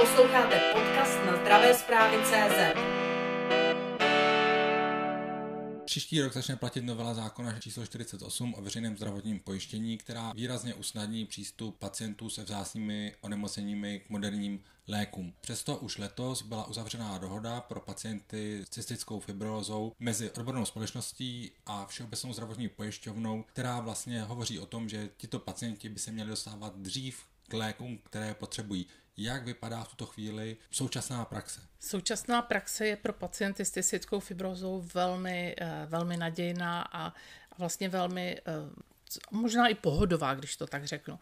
Posloucháte podcast na zdravé zprávy CZ. Příští rok začne platit novela zákona číslo 48 o veřejném zdravotním pojištění, která výrazně usnadní přístup pacientů se vzácnými onemocněními k moderním lékům. Přesto už letos byla uzavřená dohoda pro pacienty s cystickou fibrózou mezi odbornou společností a Všeobecnou zdravotní pojišťovnou, která vlastně hovoří o tom, že tito pacienti by se měli dostávat dřív k lékům, které potřebují. Jak vypadá v tuto chvíli současná praxe? Současná praxe je pro pacienty s cystickou fibrózou velmi, eh, velmi nadějná a vlastně velmi eh, možná i pohodová, když to tak řeknu.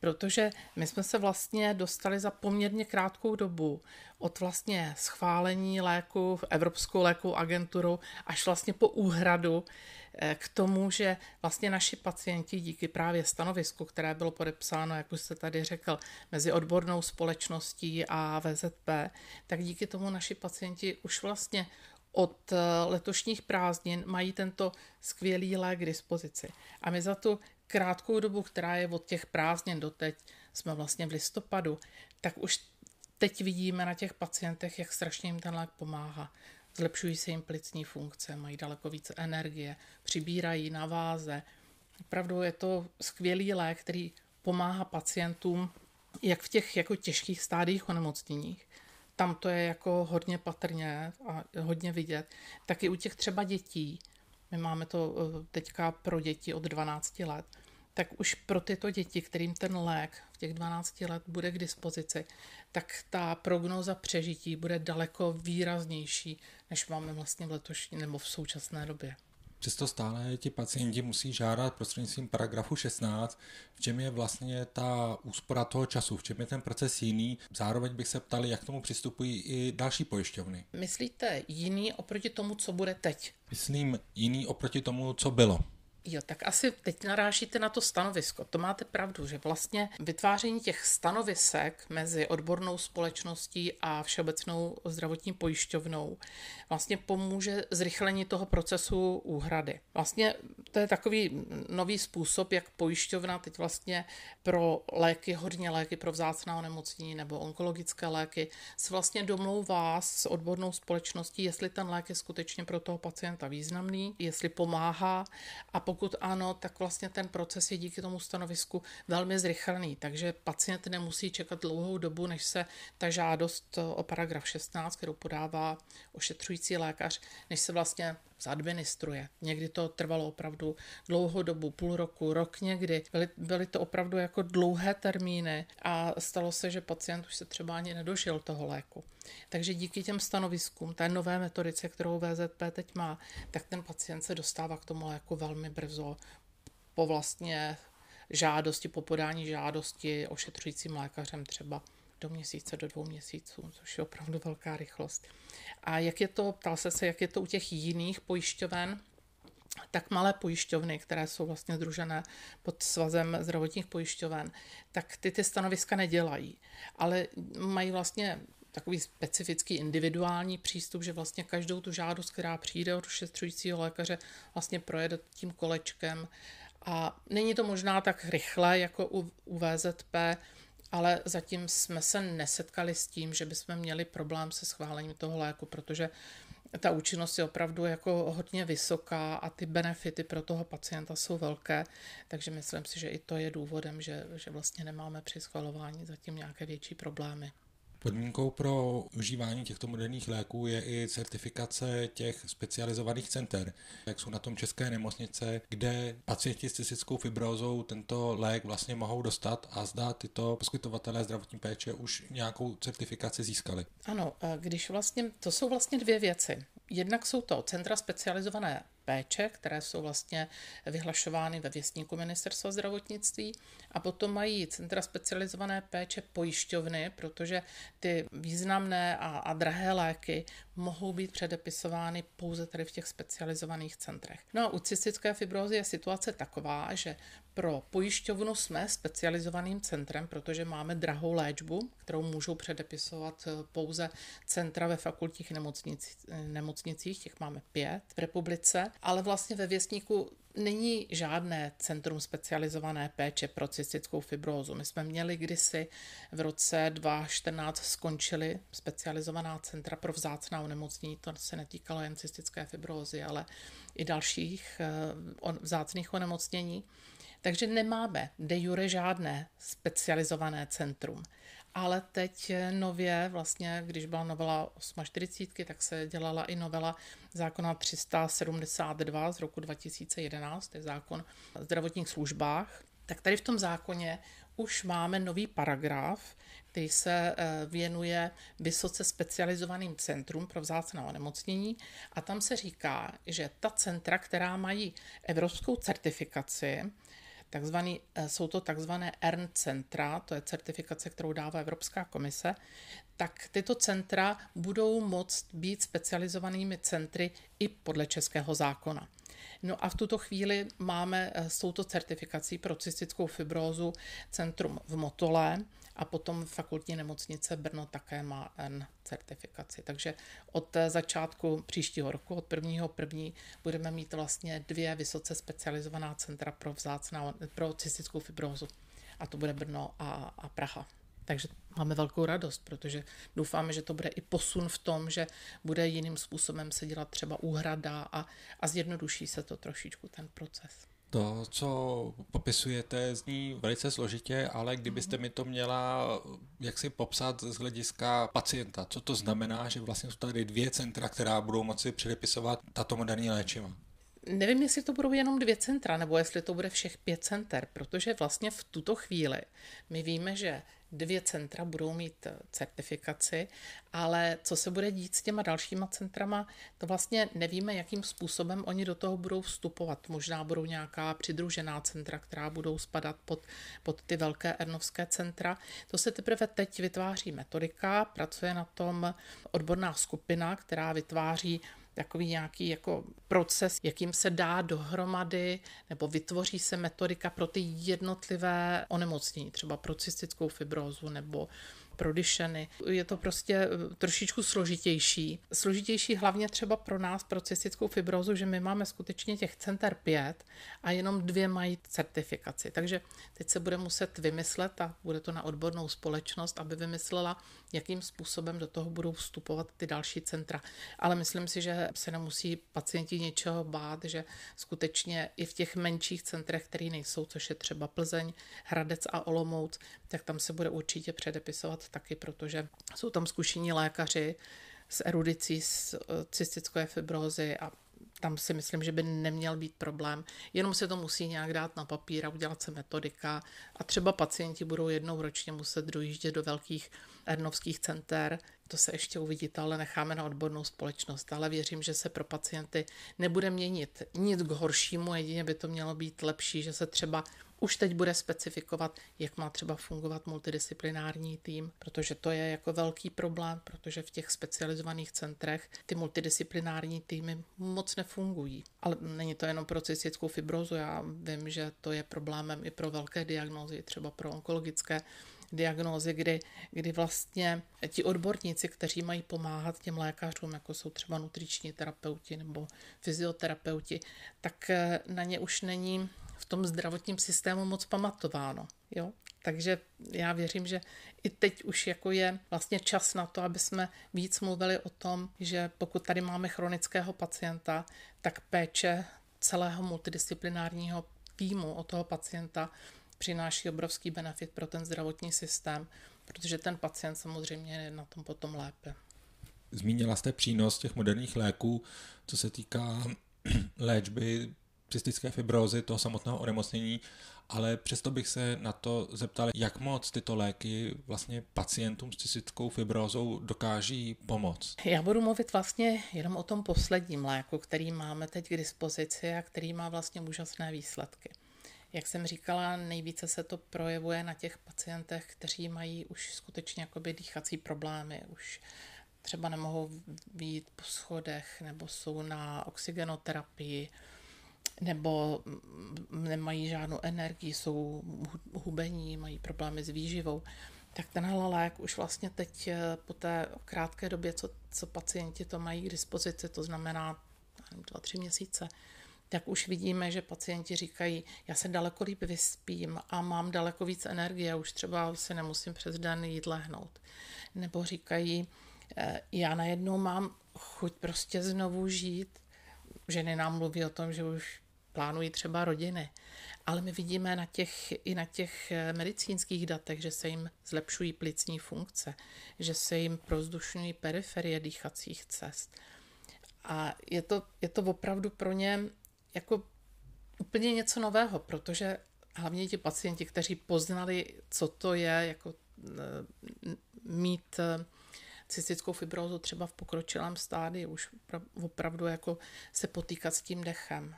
Protože my jsme se vlastně dostali za poměrně krátkou dobu od vlastně schválení léku Evropskou lékovou agenturu až vlastně po úhradu eh, k tomu, že vlastně naši pacienti díky právě stanovisku, které bylo podepsáno, jak už jste tady řekl, mezi odbornou společností a VZP, tak díky tomu naši pacienti už vlastně od eh, letošních prázdnin mají tento skvělý lék k dispozici. A my za tu krátkou dobu, která je od těch prázdnin do teď, jsme vlastně v listopadu, tak už teď vidíme na těch pacientech, jak strašně jim ten lék pomáhá. Zlepšují se jim plicní funkce, mají daleko více energie, přibírají na váze. Opravdu je to skvělý lék, který pomáhá pacientům jak v těch jako těžkých stádích onemocněních, tam to je jako hodně patrně a hodně vidět, tak i u těch třeba dětí, my máme to eh, teďka pro děti od 12 let, tak už pro tyto děti, kterým ten lék v těch 12 let bude k dispozici, tak ta prognóza přežití bude daleko výraznější, než máme vlastně v letošní nebo v současné době. Přesto stále ti pacienti musí žádat prostřednictvím paragrafu 16, v čem je vlastně ta úspora toho času, v čem je ten proces jiný. Zároveň bych se ptal, jak k tomu přistupují i další pojišťovny. Myslíte jiný oproti tomu, co bude teď? Myslím jiný oproti tomu, co bylo. Jo, tak asi teď narážíte na to stanovisko. To máte pravdu, že vlastně vytváření těch stanovisek mezi odbornou společností a Všeobecnou zdravotní pojišťovnou vlastně pomůže zrychlení toho procesu úhrady. Vlastně to je takový nový způsob, jak pojišťovna teď vlastně pro léky, hodně léky pro vzácná onemocnění nebo onkologické léky, se vlastně domlouvá s odbornou společností, jestli ten lék je skutečně pro toho pacienta významný, jestli pomáhá a pokud ano, tak vlastně ten proces je díky tomu stanovisku velmi zrychlený, takže pacient nemusí čekat dlouhou dobu, než se ta žádost o paragraf 16, kterou podává ošetřující lékař, než se vlastně zadministruje. Někdy to trvalo opravdu dlouhou dobu, půl roku, rok někdy. Byly, byly to opravdu jako dlouhé termíny a stalo se, že pacient už se třeba ani nedožil toho léku. Takže díky těm stanoviskům, té nové metodice, kterou VZP teď má, tak ten pacient se dostává k tomu léku velmi brzo po vlastně žádosti, po podání žádosti ošetřujícím lékařem třeba do měsíce, do dvou měsíců, což je opravdu velká rychlost. A jak je to, ptal se se, jak je to u těch jiných pojišťoven, tak malé pojišťovny, které jsou vlastně združené pod svazem zdravotních pojišťoven, tak ty ty stanoviska nedělají, ale mají vlastně takový specifický individuální přístup, že vlastně každou tu žádost, která přijde od šetřujícího lékaře, vlastně projede tím kolečkem a není to možná tak rychle jako u, u VZP, ale zatím jsme se nesetkali s tím, že bychom měli problém se schválením toho léku, protože ta účinnost je opravdu jako hodně vysoká a ty benefity pro toho pacienta jsou velké, takže myslím si, že i to je důvodem, že, že vlastně nemáme při schvalování zatím nějaké větší problémy. Podmínkou pro užívání těchto moderních léků je i certifikace těch specializovaných center, jak jsou na tom české nemocnice, kde pacienti s cystickou fibrózou tento lék vlastně mohou dostat a zda tyto poskytovatelé zdravotní péče už nějakou certifikaci získali. Ano, když vlastně, to jsou vlastně dvě věci. Jednak jsou to centra specializované péče, které jsou vlastně vyhlašovány ve věstníku ministerstva zdravotnictví. A potom mají centra specializované péče pojišťovny, protože ty významné a, a drahé léky mohou být předepisovány pouze tady v těch specializovaných centrech. No a u cystické fibrózy je situace taková, že pro pojišťovnu jsme specializovaným centrem, protože máme drahou léčbu, kterou můžou předepisovat eh, pouze centra ve fakultních nemocnicích, nemocnicích těch máme pět v republice. ale vlastně ve věstníku není žádné centrum specializované péče pro cystickou fibrózu. My jsme měli kdysi v roce 2014 skončili specializovaná centra pro vzácná onemocnění. To se netýkalo jen cystické fibrózy, ale i dalších eh, vzácných onemocnění. Takže nemáme de jure žádné specializované centrum. Ale teď nově, vlastně, když byla novela 48, tak se dělala i novela zákona 372 z roku 2011, to je zákon o zdravotních službách. Tak tady v tom zákoně už máme nový paragraf, který se eh, věnuje vysoce specializovaným centrum pro vzácná onemocnění a tam se říká, že ta centra, která mají evropskou certifikaci, takzvaný, eh, jsou to takzvané ERN centra, to je certifikace, kterou dává Evropská komise, tak tyto centra budou moct být specializovanými centry i podle českého zákona. No a v tuto chvíli máme eh, s touto certifikací pro cystickou fibrózu centrum v Motole a potom fakultní nemocnice Brno také má N certifikaci. Takže od eh, začátku příštího roku, od prvního první, budeme mít vlastně dvě vysoce specializovaná centra pro vzácná, pro cystickou fibrózu. A to bude Brno a, a Praha. Takže máme velkou radost, protože doufáme, že to bude i posun v tom, že bude jiným způsobem se dělat třeba úhrada a, a zjednoduší se to trošičku ten proces. To, co popisujete, zní velice složitě, ale kdybyste mi to měla jak si popsat z hlediska pacienta, co to znamená, že vlastně jsou tady dvě centra, která budou moci předepisovat tato moderní léčiva? Nevím, jestli to budou jenom dvě centra, nebo jestli to bude všech pět center, protože vlastně v tuto chvíli my víme, že dvě centra budou mít eh, certifikaci, ale co se bude dít s těma dalšíma centrama, to vlastně nevíme, jakým způsobem oni do toho budou vstupovat. Možná budou nějaká přidružená centra, která budou spadat pod, pod ty velké ernovské centra. To se teprve teď vytváří metodika, pracuje na tom odborná skupina, která vytváří takový nějaký jako proces, jakým se dá dohromady nebo vytvoří se metodika pro ty jednotlivé onemocnění, třeba pro cystickou fibrózu nebo prodyšeny. Je to prostě eh, trošičku složitější. Složitější hlavně třeba pro nás, pro cystickou fibrozu, že my máme skutečně těch center pět a jenom dvě mají certifikaci. Takže teď se bude muset vymyslet a bude to na odbornou společnost, aby vymyslela, jakým způsobem do toho budou vstupovat ty další centra. Ale myslím si, že se nemusí pacienti něčeho bát, že skutečně i v těch menších centrech, které nejsou, což je třeba Plzeň, Hradec a Olomouc, tak tam se bude určitě předepisovat taky, protože jsou tam zkušení lékaři s erudicí z eh, cystické fibrózy a tam si myslím, že by neměl být problém. Jenom se to musí nějak dát na papír a udělat se metodika. A třeba pacienti budou jednou ročně muset dojíždět do velkých ernovských center. To se ještě uvidí, ale necháme na odbornou společnost. Ale věřím, že se pro pacienty nebude měnit nic k horšímu, jedině by to mělo být lepší, že se třeba už teď bude specifikovat, jak má třeba fungovat multidisciplinární tým, protože to je jako velký problém, protože v těch specializovaných centrech ty multidisciplinární týmy moc nefungují. Ale není to jenom pro cystickou fibrozu, já vím, že to je problémem i pro velké diagnózy, třeba pro onkologické diagnózy, kdy, kdy vlastně ti odborníci, kteří mají pomáhat těm lékařům, jako jsou třeba nutriční terapeuti nebo fyzioterapeuti, tak eh, na ně už není tom zdravotním systému moc pamatováno. Jo? Takže já věřím, že i teď už jako je vlastně čas na to, aby jsme víc mluvili o tom, že pokud tady máme chronického pacienta, tak péče celého multidisciplinárního týmu o toho pacienta přináší obrovský benefit pro ten zdravotní systém, protože ten pacient samozřejmě je na tom potom lépe. Zmínila jste přínos těch moderních léků, co se týká léčby cystické fibrózy, toho samotného onemocnění, ale přesto bych se na to zeptal, jak moc tyto léky vlastně pacientům s cystickou fibrózou dokáží pomoct. Já budu mluvit vlastně jenom o tom posledním léku, který máme teď k dispozici a který má vlastně úžasné výsledky. Jak jsem říkala, nejvíce se to projevuje na těch pacientech, kteří mají už skutečně jakoby dýchací problémy, už třeba nemohou být po schodech nebo jsou na oxygenoterapii, nebo nemají žádnou energii, jsou hubení, mají problémy s výživou, tak tenhle lék už vlastně teď eh, po té krátké době, co, co pacienti to mají k dispozici, to znamená dva, tři měsíce, tak už vidíme, že pacienti říkají, já se daleko líp vyspím a mám daleko víc energie, už třeba si nemusím přes den jít lehnout. Nebo říkají, eh, já najednou mám chuť prostě znovu žít. Ženy nám mluví o tom, že už plánují třeba rodiny. Ale my vidíme na těch, i na těch eh, medicínských datech, že se jim zlepšují plicní funkce, že se jim prozdušňují periferie dýchacích cest. A je to, je to opravdu pro ně jako úplně něco nového, protože hlavně ti pacienti, kteří poznali, co to je, jako eh, mít eh, cystickou fibrózu třeba v pokročilém stádiu, už opravdu jako se potýkat s tím dechem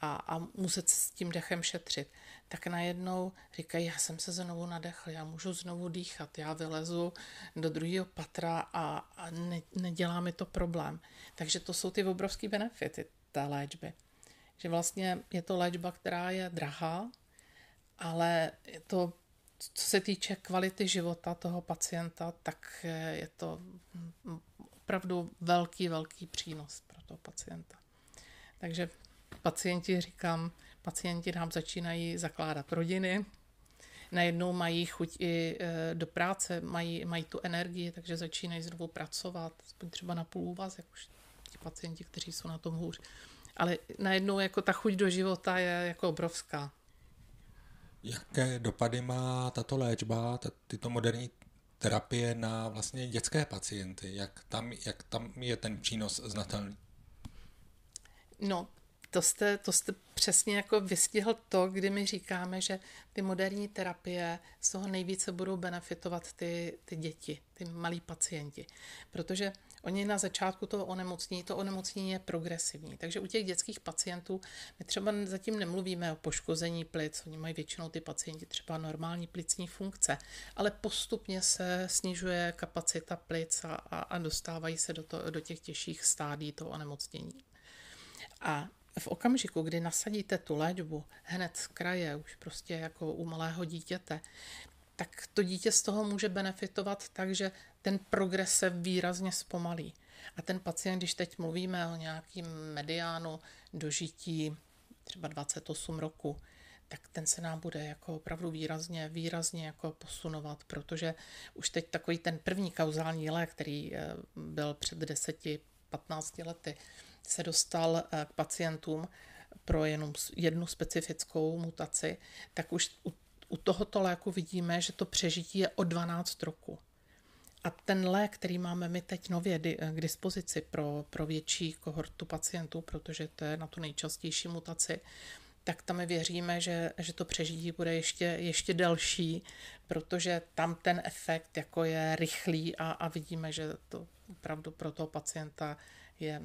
a, a muset s tím dechem šetřit, tak najednou říkají, já jsem se znovu nadechl, já můžu znovu dýchat, já vylezu do druhého patra a, a ne, nedělá mi to problém. Takže to jsou ty obrovské benefity té léčby. Že vlastně je to léčba, která je drahá, ale je to, co se týče kvality života toho pacienta, tak je to opravdu velký, velký přínos pro toho pacienta. Takže pacienti, říkám, pacienti nám začínají zakládat rodiny, najednou mají chuť i e, do práce, mají, mají tu energii, takže začínají znovu pracovat, aspoň třeba na půl úvazek, už ti pacienti, kteří jsou na tom hůř. Ale najednou jako ta chuť do života je jako obrovská. Jaké dopady má tato léčba, tyto moderní terapie na vlastně dětské pacienty? Jak tam, jak tam je ten přínos znatelný? No, to jste, to jste přesně jako vystihl to, kdy my říkáme, že ty moderní terapie z toho nejvíce budou benefitovat ty, ty děti, ty malí pacienti. Protože oni na začátku toho onemocnění, to onemocnění je progresivní. Takže u těch dětských pacientů my třeba zatím nemluvíme o poškození plic, oni mají většinou ty pacienti třeba normální plicní funkce, ale postupně se snižuje kapacita plic a, a, a dostávají se do, to, do těch těžších stádí toho onemocnění. A v okamžiku, kdy nasadíte tu léčbu hned z kraje, už prostě jako u malého dítěte, tak to dítě z toho může benefitovat tak, že ten progres se výrazně zpomalí. A ten pacient, když teď mluvíme o nějakým mediánu dožití třeba 28 roku, tak ten se nám bude jako opravdu výrazně, výrazně jako posunovat, protože už teď takový ten první kauzální lék, který eh, byl před 10-15 lety, se dostal eh, k pacientům pro jenom jednu specifickou mutaci, tak už u, u tohoto léku vidíme, že to přežití je o 12 roku. A ten lék, který máme my teď nově eh, k dispozici pro, pro větší kohortu pacientů, protože to je na tu nejčastější mutaci, tak tam my věříme, že, že to přežití bude ještě, ještě delší, protože tam ten efekt jako je rychlý a, a vidíme, že to opravdu pro toho pacienta je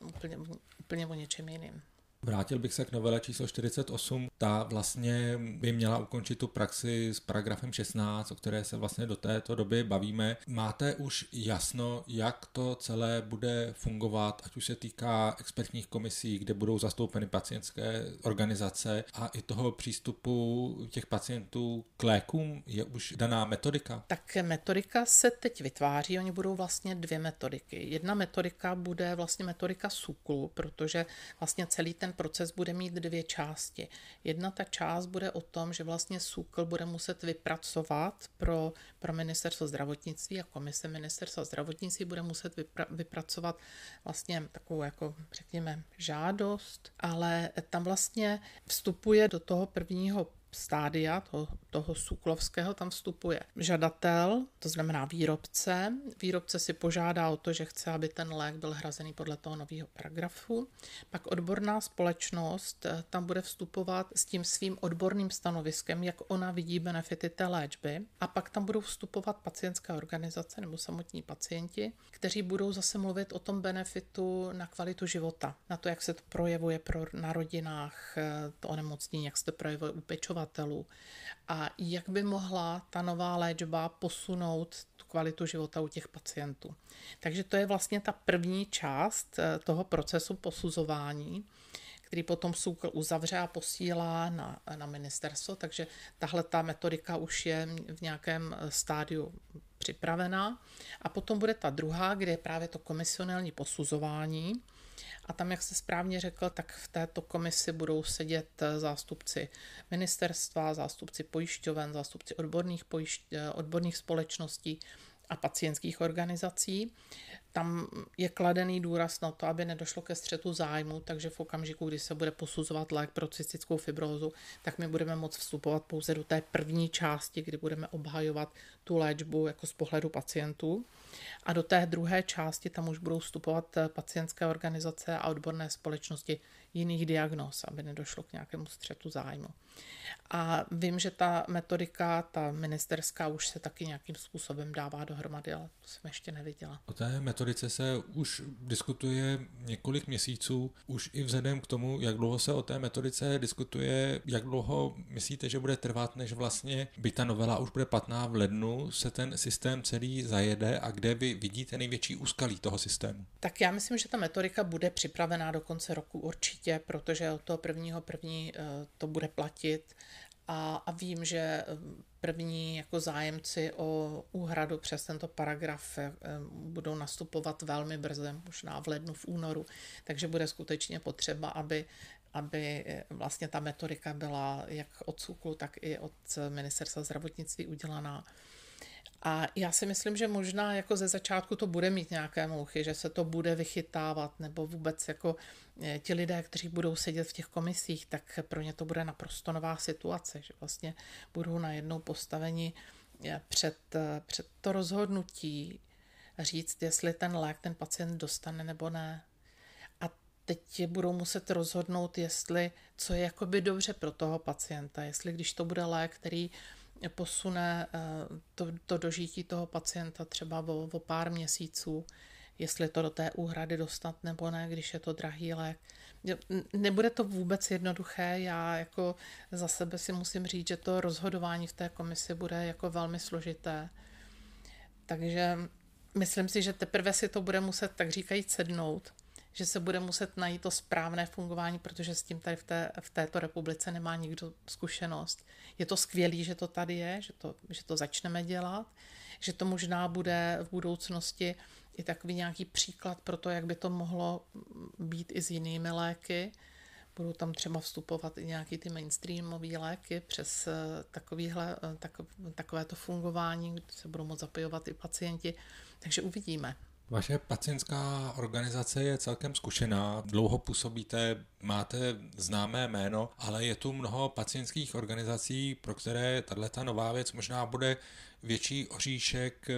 úplně, úplně o něčem jiným. Vrátil bych se k novele číslo 48. Ta vlastně by měla ukončit tu praxi s paragrafem 16, o které se vlastně do této doby bavíme. Máte už jasno, jak to celé bude fungovat, ať už se týká expertních komisí, kde budou zastoupeny pacientské organizace a i toho přístupu těch pacientů k lékům? Je už daná metodika? Tak metodika se teď vytváří, oni budou vlastně dvě metodiky. Jedna metodika bude vlastně metodika SUKLu, protože vlastně celý ten ten proces bude mít dvě části. Jedna ta část bude o tom, že vlastně SÚKL bude muset vypracovat pro, pro ministerstvo zdravotnictví a komise ministerstva zdravotnictví bude muset vypra, vypracovat vlastně takovou jako řekněme žádost, ale tam vlastně vstupuje do toho prvního stádia toho, toho suklovského tam vstupuje žadatel, to znamená výrobce. Výrobce si požádá o to, že chce, aby ten lék byl hrazený podle toho nového paragrafu. Pak odborná společnost eh, tam bude vstupovat s tím svým odborným stanoviskem, jak ona vidí benefity té léčby. A pak tam budou vstupovat pacientské organizace nebo samotní pacienti, kteří budou zase mluvit o tom benefitu na kvalitu života, na to, jak se to projevuje pro, na rodinách, eh, to onemocnění, jak se to projevuje u pečovatelů a jak by mohla ta nová léčba posunout tu kvalitu života u těch pacientů. Takže to je vlastně ta první část eh, toho procesu posuzování, který potom SÚKL uzavře a posílá na, na ministerstvo, takže tahle ta metodika už je v nějakém eh, stádiu připravená. A potom bude ta druhá, kde je právě to komisionální posuzování, A tam, jak se správně řekl, tak v této komisi budou sedět zástupci ministerstva, zástupci pojišťoven, zástupci odborných, pojišť, odborných společností a pacientských organizací. Tam je kladený důraz na to, aby nedošlo ke střetu zájmu, takže v okamžiku, kdy se bude posuzovat lék pro cystickou fibrózu, tak my budeme moct vstupovat pouze do té první části, kdy budeme obhajovat tu léčbu jako z pohledu pacientů. A do té druhé části tam už budou vstupovat pacientské organizace a odborné společnosti jiných diagnóz, aby nedošlo k nějakému střetu zájmu. A vím, že ta metodika, ta ministerská, už se taky nějakým způsobem dává dohromady, ale to jsem ještě neviděla. O té metodice se už diskutuje několik měsíců, už i vzhledem k tomu, jak dlouho se o té metodice diskutuje, jak dlouho myslíte, že bude trvat, než vlastně by ta novela už bude platná v lednu, se ten systém celý zajede a kde vy vidíte největší úskalí toho systému? Tak já myslím, že ta metodika bude připravená do konce roku určitě, protože od toho prvního první eh, to bude platit a, a vím, že eh, první jako zájemci o úhradu přes tento paragraf eh, budou nastupovat velmi brzy, možná v lednu, v únoru, takže bude skutečně potřeba, aby aby vlastně ta metodika byla jak od SUKLu, tak i od ministerstva zdravotnictví udělaná a já si myslím, že možná jako ze začátku to bude mít nějaké mouchy, že se to bude vychytávat, nebo vůbec jako eh, ti lidé, kteří budou sedět v těch komisích, tak pro ně to bude naprosto nová situace, že vlastně budou najednou postaveni eh, před, eh, před to rozhodnutí říct, jestli ten lék ten pacient dostane nebo ne. A teď budou muset rozhodnout, jestli, co je jakoby dobře pro toho pacienta, jestli když to bude lék, který posune eh, to, to dožití toho pacienta třeba o, o pár měsíců, jestli to do té úhrady dostat nebo ne, když je to drahý lék. Nebude to vůbec jednoduché, já jako za sebe si musím říct, že to rozhodování v té komisi bude jako velmi složité. Takže myslím si, že teprve si to bude muset, tak říkají, sednout že se bude muset najít to správné fungování, protože s tím tady v, té, v této republice nemá nikdo zkušenost. Je to skvělé, že to tady je, že to, že to začneme dělat, že to možná bude v budoucnosti i takový nějaký příklad pro to, jak by to mohlo být i s jinými léky. Budou tam třeba vstupovat i nějaký ty mainstreamové léky přes eh, takovýhle, eh, tak, takovéto fungování, kde se budou moct zapojovat i pacienti. Takže uvidíme. Vaše pacientská organizace je celkem zkušená, dlouho působíte, máte známé jméno, ale je tu mnoho pacientských organizací, pro které tato nová věc možná bude větší oříšek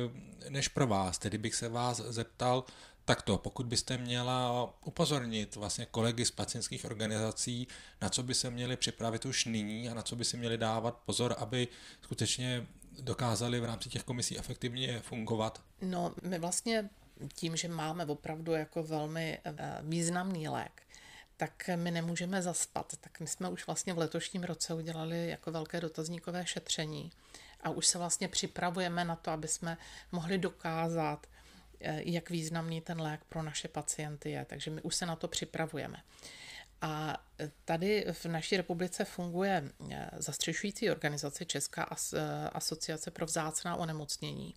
než pro vás. Tedy bych se vás zeptal, Takto, pokud byste měla upozornit vlastně kolegy z pacientských organizací, na co by se měli připravit už nyní a na co by si měli dávat pozor, aby skutečně dokázali v rámci těch komisí efektivně fungovat? No, my vlastně tím, že máme opravdu jako velmi eh, významný lék, tak my nemůžeme zaspat. Tak my jsme už vlastně v letošním roce udělali jako velké dotazníkové šetření a už se vlastně připravujeme na to, aby jsme mohli dokázat, eh, jak významný ten lék pro naše pacienty je. Takže my už se na to připravujeme. A tady v naší republice funguje eh, zastřešující organizace Česká asociace pro vzácná onemocnění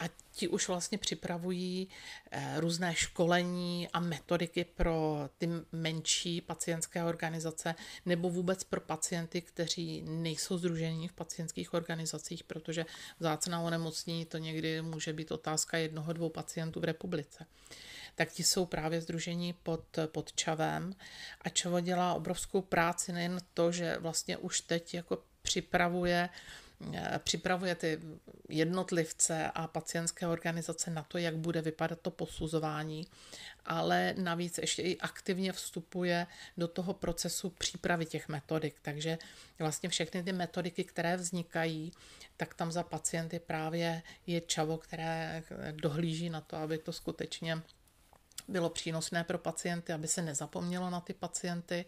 a ti už vlastně připravují eh, různé školení a metodiky pro ty menší pacientské organizace nebo vůbec pro pacienty, kteří nejsou združení v pacientských organizacích, protože vzácná onemocnění to někdy může být otázka jednoho, dvou pacientů v republice. Tak ti jsou právě združení pod, pod Čavem. A Čavo dělá obrovskou práci, nejen to, že vlastně už teď jako připravuje připravuje ty jednotlivce a pacientské organizace na to, jak bude vypadat to posuzování, ale navíc ještě i aktivně vstupuje do toho procesu přípravy těch metodik. Takže vlastně všechny ty metodiky, které vznikají, tak tam za pacienty právě je čavo, které dohlíží na to, aby to skutečně bylo přínosné pro pacienty, aby se nezapomnělo na ty pacienty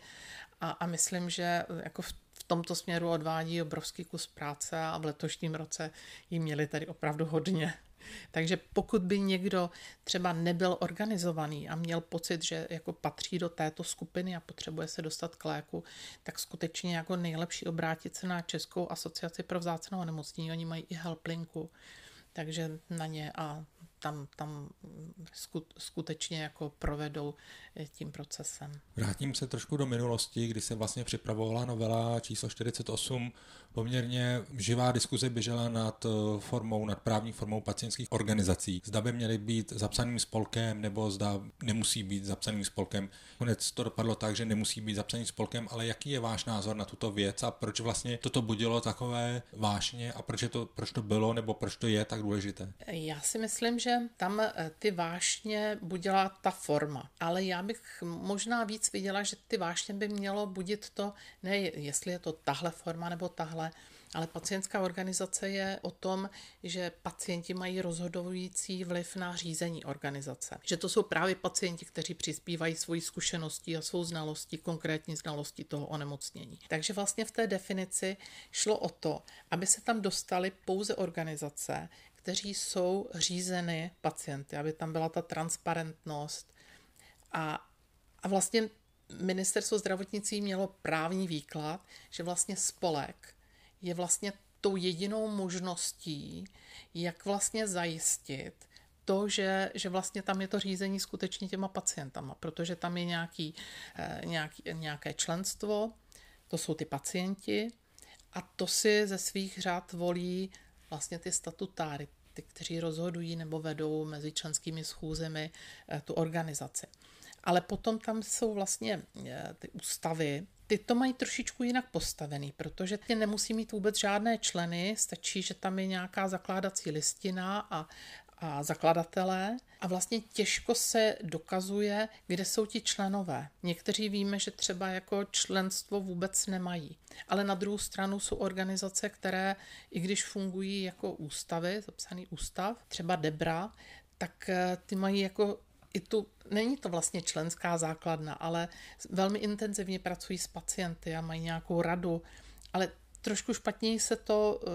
a, a myslím, že jako v tomto směru odvádí obrovský kus práce a v letošním roce jí měli tady opravdu hodně. Takže pokud by někdo třeba nebyl organizovaný a měl pocit, že jako patří do této skupiny a potřebuje se dostat k léku, tak skutečně jako nejlepší obrátit se na Českou asociaci pro vzácnou onemocnění. Oni mají i helplinku, takže na ně a tam, tam skutečně jako provedou eh, tím procesem. Vrátím se trošku do minulosti, kdy se vlastně připravovala novela číslo 48. Poměrně živá diskuze běžela nad eh, formou, nad právní formou pacientských organizací. Zda by měly být zapsaným spolkem, nebo zda nemusí být zapsaným spolkem. Konec to dopadlo tak, že nemusí být zapsaným spolkem, ale jaký je váš názor na tuto věc a proč vlastně toto budilo takové vášně a proč, je to, proč to bylo nebo proč to je tak důležité? Já si myslím, že tam eh, ty vášně budila ta forma, ale já bych možná víc viděla, že ty vášně by mělo budit to, ne jestli je to tahle forma nebo tahle, ale pacientská organizace je o tom, že pacienti mají rozhodující vliv na řízení organizace. Že to jsou právě pacienti, kteří přispívají svoji zkušeností a svou znalostí, konkrétní znalostí toho onemocnění. Takže vlastně v té definici šlo o to, aby se tam dostali pouze organizace, kteří jsou řízeny pacienty, aby tam byla ta transparentnost. A, a vlastně ministerstvo zdravotnictví mělo právní výklad, že vlastně spolek je vlastně tou jedinou možností, jak vlastně zajistit to, že, že vlastně tam je to řízení skutečně těma pacientama, protože tam je nějaký, eh, nějaký, nějaké členstvo, to jsou ty pacienti a to si ze svých řád volí vlastně ty statutáry, ty, kteří rozhodují nebo vedou mezi členskými schůzemi eh, tu organizaci. Ale potom tam jsou vlastně eh, ty ústavy, ty to mají trošičku jinak postavený, protože ty nemusí mít vůbec žádné členy, stačí, že tam je nějaká zakládací listina a, a zakladatelé a vlastně těžko se dokazuje, kde jsou ti členové. Někteří víme, že třeba jako členstvo vůbec nemají. Ale na druhou stranu jsou organizace, které, i když fungují jako ústavy, zapsaný ústav, třeba Debra, tak eh, ty mají jako i tu, není to vlastně členská základna, ale velmi intenzivně pracují s pacienty a mají nějakou radu, ale trošku špatněji se to eh,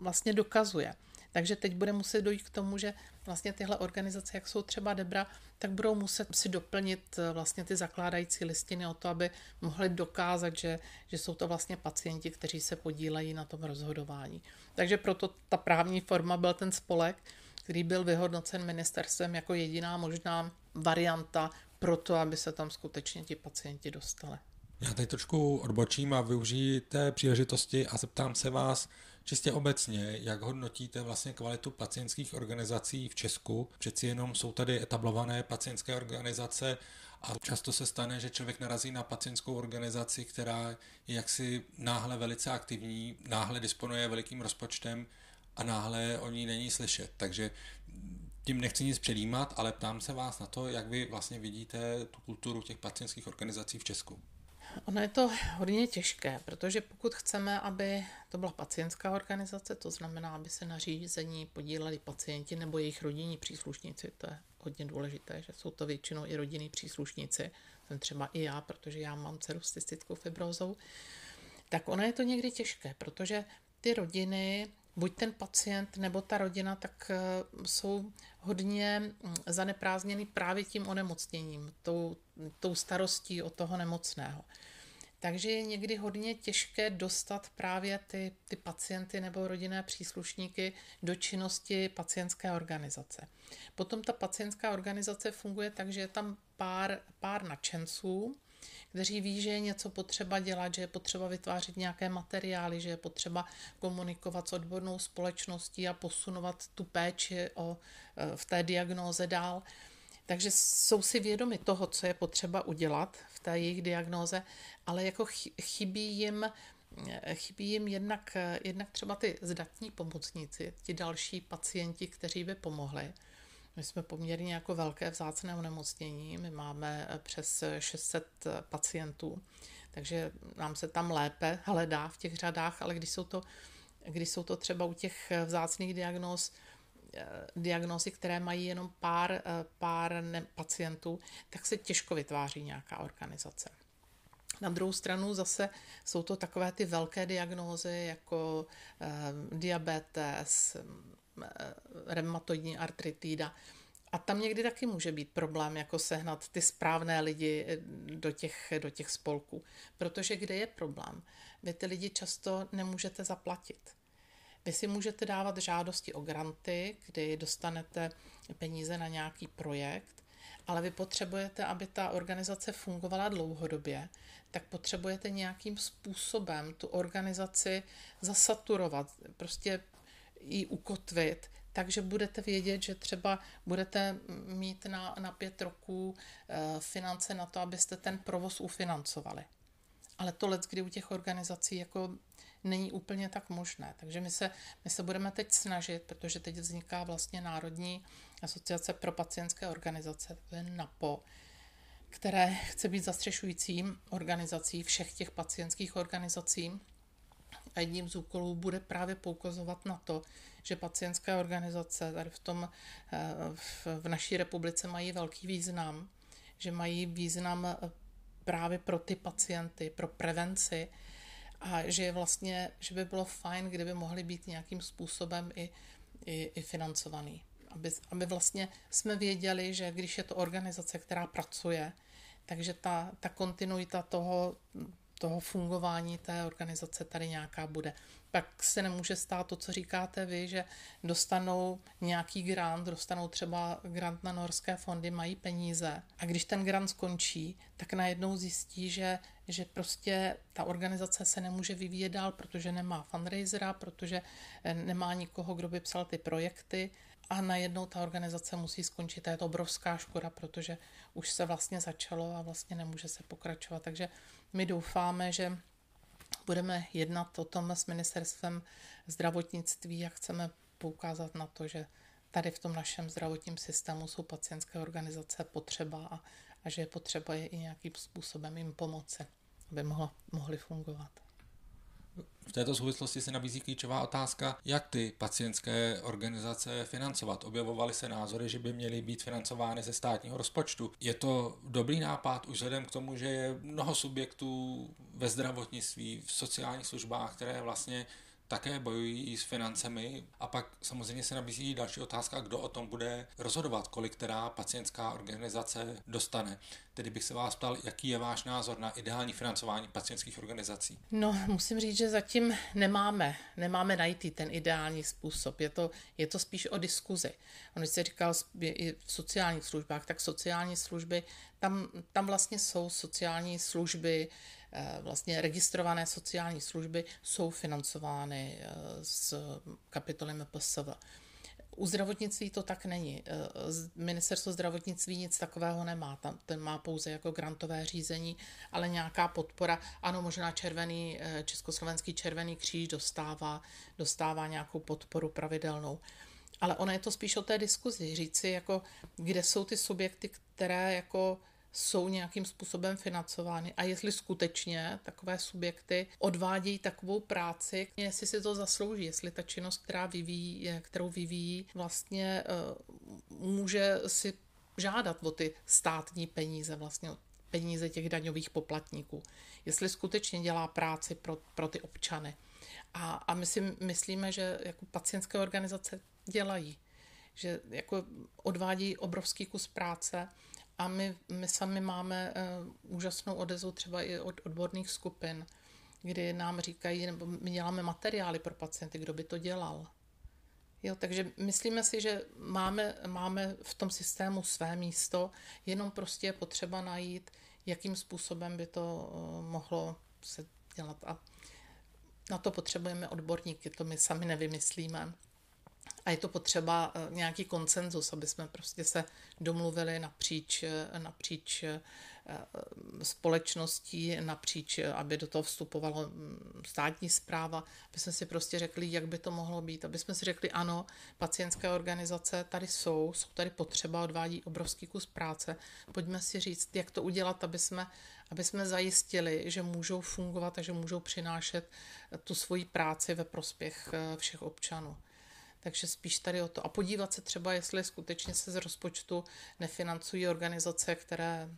vlastně dokazuje. Takže teď bude muset dojít k tomu, že vlastně tyhle organizace, jak jsou třeba Debra, tak budou muset si doplnit eh, vlastně ty zakládající listiny o to, aby mohli dokázat, že, že jsou to vlastně pacienti, kteří se podílejí na tom rozhodování. Takže proto ta právní forma byl ten spolek, který byl vyhodnocen ministerstvem jako jediná možná varianta pro to, aby se tam skutečně ti pacienti dostali. Já teď trošku odbočím a využiji té příležitosti a zeptám se vás čistě obecně, jak hodnotíte vlastně kvalitu pacientských organizací v Česku. Přeci jenom jsou tady etablované pacientské organizace a často se stane, že člověk narazí na pacientskou organizaci, která je jaksi náhle velice aktivní, náhle disponuje velikým rozpočtem, a náhle o ní není slyšet. Takže tím nechci nic předjímat, ale ptám se vás na to, jak vy vlastně vidíte tu kulturu těch pacientských organizací v Česku. Ono je to hodně těžké, protože pokud chceme, aby to byla pacientská organizace, to znamená, aby se na řízení podíleli pacienti nebo jejich rodinní příslušníci, to je hodně důležité, že jsou to většinou i rodinní příslušníci, jsem třeba i já, protože já mám dceru s cystickou fibrózou, tak ono je to někdy těžké, protože ty rodiny buď ten pacient nebo ta rodina, tak eh, jsou hodně hm, zaneprázdněny právě tím onemocněním, tou, tou starostí o toho nemocného. Takže je někdy hodně těžké dostat právě ty, ty pacienty nebo rodinné příslušníky do činnosti pacientské organizace. Potom ta pacientská organizace funguje tak, že je tam pár, pár nadšenců, kteří ví, že je něco potřeba dělat, že je potřeba vytvářet nějaké materiály, že je potřeba komunikovat s odbornou společností a posunovat tu péči o, e, v té diagnóze dál. Takže jsou si vědomi toho, co je potřeba udělat v té jejich diagnóze, ale jako chybí jim e, chybí jim jednak, e, jednak třeba ty zdatní pomocníci, ti další pacienti, kteří by pomohli. My jsme poměrně jako velké vzácné onemocnění, my máme eh, přes 600 eh, pacientů, takže nám se tam lépe hledá v těch řadách, ale když jsou to, když jsou to třeba u těch eh, vzácných diagnóz, diagnózy, které mají jenom pár, pár ne, pacientů, tak se těžko vytváří nějaká organizace. Na druhou stranu zase jsou to takové ty velké diagnózy jako eh, diabetes, Eh, reumatoidní artritída. A tam někdy taky může být problém, jako sehnat ty správné lidi eh, do těch, do těch spolků. Protože kde je problém? Vy ty lidi často nemůžete zaplatit. Vy si můžete dávat žádosti o granty, kdy dostanete peníze na nějaký projekt, ale vy potřebujete, aby ta organizace fungovala dlouhodobě, tak potřebujete nějakým způsobem tu organizaci zasaturovat, prostě ji ukotvit, takže budete vědět, že třeba budete mít na, na pět roků eh, finance na to, abyste ten provoz ufinancovali. Ale to let, kdy u těch organizací jako není úplně tak možné. Takže my se, my se budeme teď snažit, protože teď vzniká vlastně Národní asociace pro pacientské organizace, to je NAPO, které chce být zastřešujícím organizací všech těch pacientských organizací. A jedním z úkolů bude právě poukazovat na to, že pacientské organizace tady v, tom, eh, v naší republice mají velký význam, že mají význam eh, právě pro ty pacienty, pro prevenci a že je vlastně, že by bylo fajn, kdyby mohli být nějakým způsobem i, i, i financovaný. Aby, aby vlastně jsme věděli, že když je to organizace, která pracuje, takže ta, ta kontinuita toho, toho fungování té organizace tady nějaká bude. Pak se nemůže stát to, co říkáte vy, že dostanou nějaký grant, dostanou třeba grant na norské fondy, mají peníze a když ten grant skončí, tak najednou zjistí, že, že prostě ta organizace se nemůže vyvíjet dál, protože nemá fundraisera, protože eh, nemá nikoho, kdo by psal ty projekty a najednou ta organizace musí skončit. A je to obrovská škoda, protože už se vlastně začalo a vlastně nemůže se pokračovat. Takže my doufáme, že budeme jednat o tom s ministerstvem zdravotnictví a chceme poukázat na to, že tady v tom našem zdravotním systému jsou pacientské organizace potřeba a, a že je potřeba je i nějakým způsobem jim pomoci, aby mohlo, mohly fungovat. V této souvislosti se nabízí klíčová otázka, jak ty pacientské organizace financovat. Objevovaly se názory, že by měly být financovány ze státního rozpočtu. Je to dobrý nápad už vzhledem k tomu, že je mnoho subjektů ve zdravotnictví, v sociálních službách, které vlastně také bojují s financemi a pak samozřejmě se nabízí další otázka, kdo o tom bude rozhodovat, kolik která pacientská organizace dostane. Tedy bych se vás ptal, jaký je váš názor na ideální financování pacientských organizací? No, musím říct, že zatím nemáme, nemáme najít ten ideální způsob. Je to, je to spíš o diskuzi. On se říkal i v sociálních službách, tak sociální služby, tam, tam vlastně jsou sociální služby, vlastně registrované sociální služby jsou financovány eh, z kapitoly MPSV. U zdravotnictví to tak není. Eh, ministerstvo zdravotnictví nic takového nemá. Tam, ten má pouze jako grantové řízení, ale nějaká podpora. Ano, možná červený, Československý červený kříž dostává, dostává nějakou podporu pravidelnou. Ale ono je to spíš o té diskuzi. Říci, jako, kde jsou ty subjekty, které jako jsou nějakým způsobem financovány a jestli skutečně takové subjekty odvádějí takovou práci, jestli si to zaslouží, jestli ta činnost, která vyvíjí, kterou vyvíjí, vlastně uh, může si žádat o ty státní peníze, vlastně peníze těch daňových poplatníků. Jestli skutečně dělá práci pro, pro ty občany. A, a my si myslíme, že jako pacientské organizace dělají, že jako odvádí obrovský kus práce a my, my sami máme uh, úžasnou odezvu třeba i od odborných skupin, kdy nám říkají, nebo my děláme materiály pro pacienty, kdo by to dělal. Jo, takže myslíme si, že máme, máme v tom systému své místo, jenom prostě je potřeba najít, jakým způsobem by to uh, mohlo se dělat. A na to potřebujeme odborníky, to my sami nevymyslíme. A je to potřeba eh, nějaký konsenzus, aby jsme prostě se domluvili napříč, eh, napříč eh, společností, napříč, aby do toho vstupovalo mm, státní zpráva, aby jsme si prostě řekli, jak by to mohlo být, aby jsme si řekli, ano, pacientské organizace tady jsou, jsou tady potřeba, odvádí obrovský kus práce, pojďme si říct, jak to udělat, aby jsme, aby jsme zajistili, že můžou fungovat a že můžou přinášet tu svoji práci ve prospěch všech občanů. Takže spíš tady o to. A podívat se třeba, jestli skutečně se z rozpočtu nefinancují organizace, které,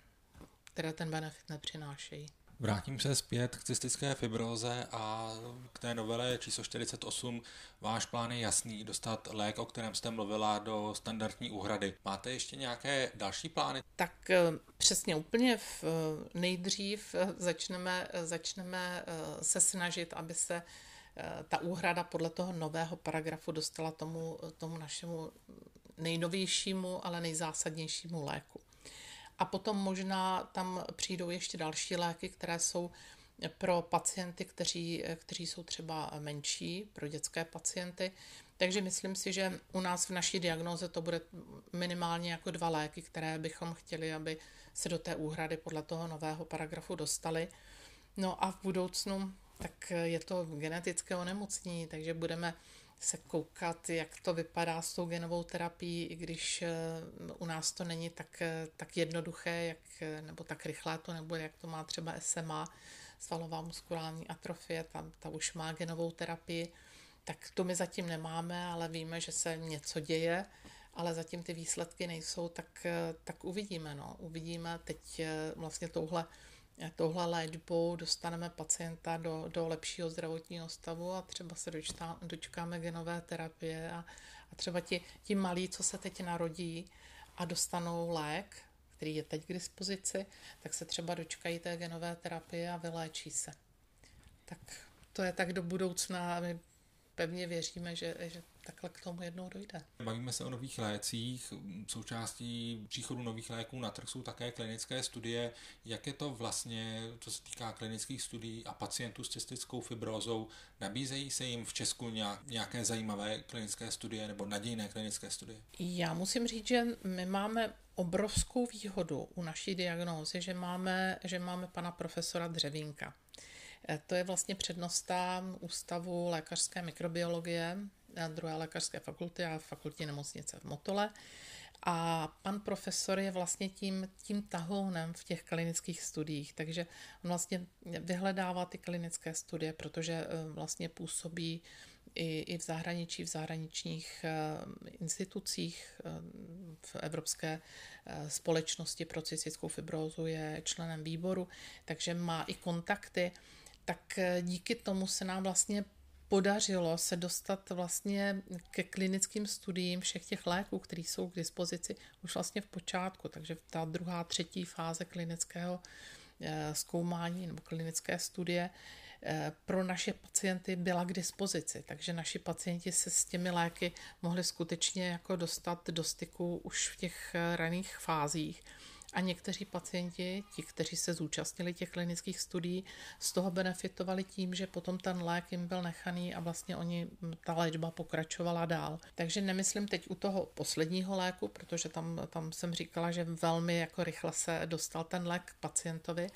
které ten benefit nepřinášejí. Vrátím se zpět k cystické fibroze a k té novele číslo 48. Váš plán je jasný, dostat lék, o kterém jste mluvila, do standardní úhrady. Máte ještě nějaké další plány? Tak eh, přesně úplně v, eh, nejdřív eh, začneme, začneme se snažit, aby se ta úhrada podle toho nového paragrafu dostala tomu, tomu našemu nejnovějšímu, ale nejzásadnějšímu léku. A potom možná tam přijdou ještě další léky, které jsou pro pacienty, kteří, kteří jsou třeba menší, pro dětské pacienty. Takže myslím si, že u nás v naší diagnoze to bude minimálně jako dva léky, které bychom chtěli, aby se do té úhrady podle toho nového paragrafu dostali. No a v budoucnu tak je to genetické onemocnění, takže budeme se koukat, jak to vypadá s tou genovou terapií, i když eh, u nás to není tak, eh, tak jednoduché, jak, eh, nebo tak rychlé to nebude, jak to má třeba SMA, svalová muskulární atrofie, tam ta už má genovou terapii, tak to my zatím nemáme, ale víme, že se něco děje, ale zatím ty výsledky nejsou, tak, tak uvidíme. No. Uvidíme teď vlastně touhle touhle léčbou dostaneme pacienta do, do lepšího zdravotního stavu a třeba se dočtá, dočkáme genové terapie a, a třeba ti, ti malí, co se teď narodí a dostanou lék, který je teď k dispozici, tak se třeba dočkají té genové terapie a vyléčí se. Tak to je tak do budoucna. My pevně věříme, že, že takhle k tomu jednou dojde. Bavíme se o nových lécích. Součástí příchodu nových léků na trh jsou také klinické studie. Jak je to vlastně, co se týká klinických studií a pacientů s cystickou fibrózou? Nabízejí se jim v Česku nějaké zajímavé klinické studie nebo nadějné klinické studie? Já musím říct, že my máme obrovskou výhodu u naší diagnózy, že máme, že máme pana profesora Dřevínka. Eh, to je vlastně přednosta Ústavu lékařské mikrobiologie eh, druhé lékařské fakulty a fakultní nemocnice v Motole. A pan profesor je vlastně tím, tím tahounem v těch klinických studiích, takže on vlastně vyhledává ty klinické studie, protože eh, vlastně působí i, i v zahraničí, v zahraničních institucích v Evropské společnosti pro cystickou fibrózu je členem výboru, takže má i kontakty tak eh, díky tomu se nám vlastně podařilo se dostat vlastně ke klinickým studiím všech těch léků, které jsou k dispozici už vlastně v počátku. Takže ta druhá, třetí fáze klinického eh, zkoumání nebo klinické studie eh, pro naše pacienty byla k dispozici. Takže naši pacienti se s těmi léky mohli skutečně jako dostat do styku už v těch raných fázích. A někteří pacienti, ti, kteří se zúčastnili těch klinických studií, z toho benefitovali tím, že potom ten lék jim byl nechaný a vlastně oni, ta léčba pokračovala dál. Takže nemyslím teď u toho posledního léku, protože tam, tam jsem říkala, že velmi jako rychle se dostal ten lék k pacientovi,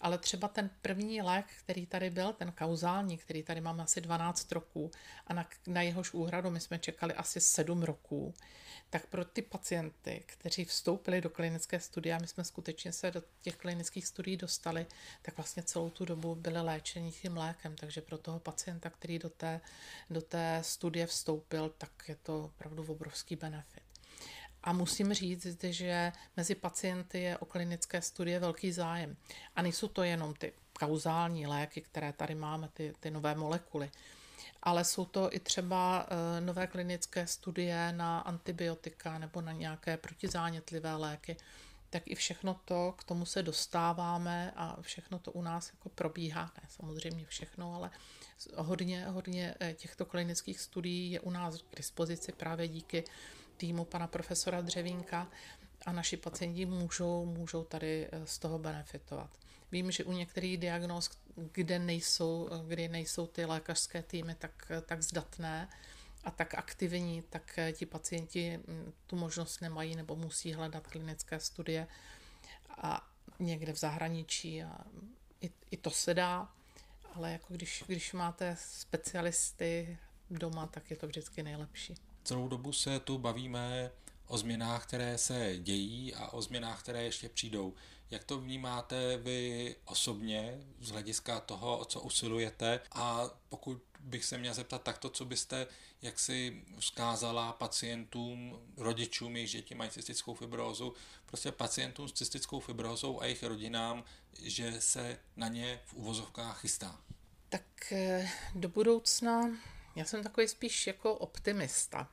ale třeba ten první lék, který tady byl, ten kauzální, který tady máme asi 12 roků a na, na jehož úhradu my jsme čekali asi 7 roků, tak pro ty pacienty, kteří vstoupili do klinické studie, a my jsme skutečně se do těch klinických studií dostali, tak vlastně celou tu dobu byli léčeni tím lékem. Takže pro toho pacienta, který do té, do té studie vstoupil, tak je to opravdu obrovský benefit. A musím říct, že mezi pacienty je o klinické studie velký zájem. A nejsou to jenom ty kauzální léky, které tady máme, ty, ty nové molekuly, ale jsou to i třeba eh, nové klinické studie na antibiotika nebo na nějaké protizánětlivé léky, tak i všechno to, k tomu se dostáváme a všechno to u nás jako probíhá. Ne samozřejmě všechno, ale hodně, hodně eh, těchto klinických studií je u nás k dispozici právě díky týmu pana profesora Dřevínka a naši pacienti můžou, můžou tady eh, z toho benefitovat. Vím, že u některých diagnóz, kde nejsou, kde nejsou ty lékařské týmy tak, tak zdatné a tak aktivní, tak ti pacienti mm, tu možnost nemají nebo musí hledat klinické studie a někde v zahraničí a i, i to se dá, ale jako když, když máte specialisty doma, tak je to vždycky nejlepší. Celou dobu se tu bavíme o změnách, které se dějí a o změnách, které ještě přijdou. Jak to vnímáte vy osobně z hlediska toho, o co usilujete a pokud bych se měl zeptat takto, co byste jak si vzkázala pacientům, rodičům, jejich děti mají cystickou fibrózu, prostě pacientům s cystickou fibrózou a jejich rodinám, že se na ně v uvozovkách chystá? Tak eh, do budoucna já jsem takový spíš jako optimista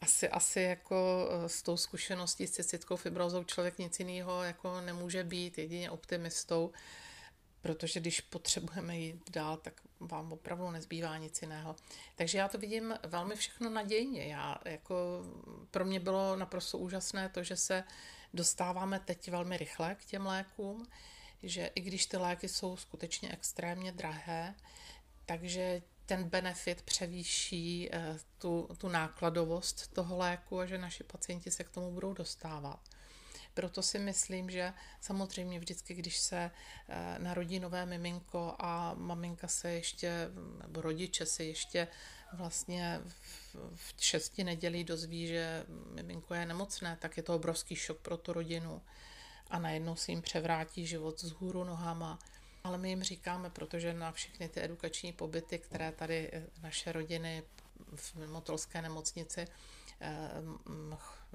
asi, asi jako eh, s tou zkušeností s cystickou fibrozou člověk nic jiného jako nemůže být, jedině optimistou. protože když potřebujeme jít dál, tak vám opravdu nezbývá nic jiného. Takže já to vidím velmi všechno nadějně. Já, jako, pro mě bylo naprosto úžasné to, že se dostáváme teď velmi rychle k těm lékům, že i když ty léky jsou skutečně extrémně drahé, takže ten benefit převýší eh, tu, tu nákladovost toho léku a že naši pacienti se k tomu budou dostávat. Proto si myslím, že samozřejmě vždycky, když se eh, narodí nové miminko a maminka se ještě, nebo rodiče se ještě vlastně v šesti nedělí dozví, že miminko je nemocné, tak je to obrovský šok pro tu rodinu a najednou se jim převrátí život z hůru nohama. Ale my jim říkáme, protože na všechny ty edukační pobyty, které tady eh, naše rodiny v Motolské nemocnici eh,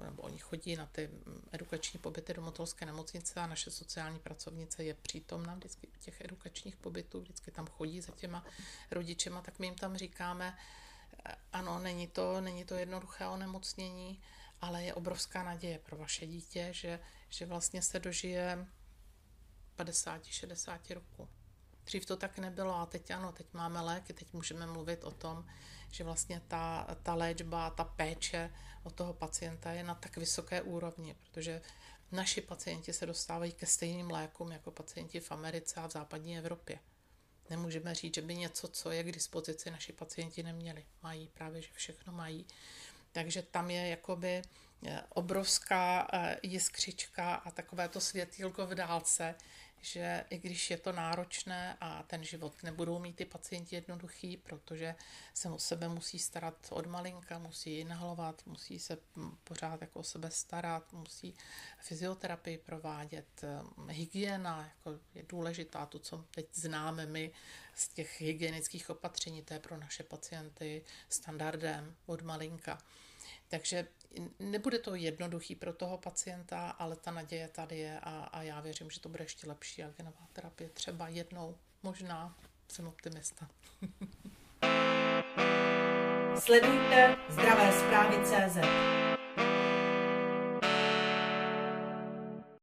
nebo oni chodí na ty edukační pobyty do Motolské nemocnice a naše sociální pracovnice je přítomna vždycky u těch edukačních pobytů, vždycky tam chodí za těma rodičema, tak my jim tam říkáme, eh, ano, není to, není to jednoduché onemocnění, ale je obrovská naděje pro vaše dítě, že, že vlastně se dožije 50-60 roku. Dřív to tak nebylo a teď ano, teď máme léky, teď můžeme mluvit o tom, že vlastně ta, ta léčba, ta péče o toho pacienta je na tak vysoké úrovni, protože naši pacienti se dostávají ke stejným lékům jako pacienti v Americe a v západní Evropě. Nemůžeme říct, že by něco, co je k dispozici, naši pacienti neměli. Mají právě, že všechno mají. Takže tam je jakoby eh, obrovská eh, jiskřička a takové to světýlko v dálce, že i když je to náročné a ten život nebudou mít ty pacienti jednoduchý, protože se o sebe musí starat od malinka, musí inhalovat, musí se pořád jako o sebe starat, musí fyzioterapii provádět, eh, hygiena jako je důležitá, to, co teď známe my z těch hygienických opatření, to je pro naše pacienty standardem od malinka. Takže nebude to jednoduchý pro toho pacienta, ale ta naděje tady je a, a já věřím, že to bude ještě lepší a genová terapie třeba jednou, možná jsem optimista. Sledujte zdravé zprávy CZ.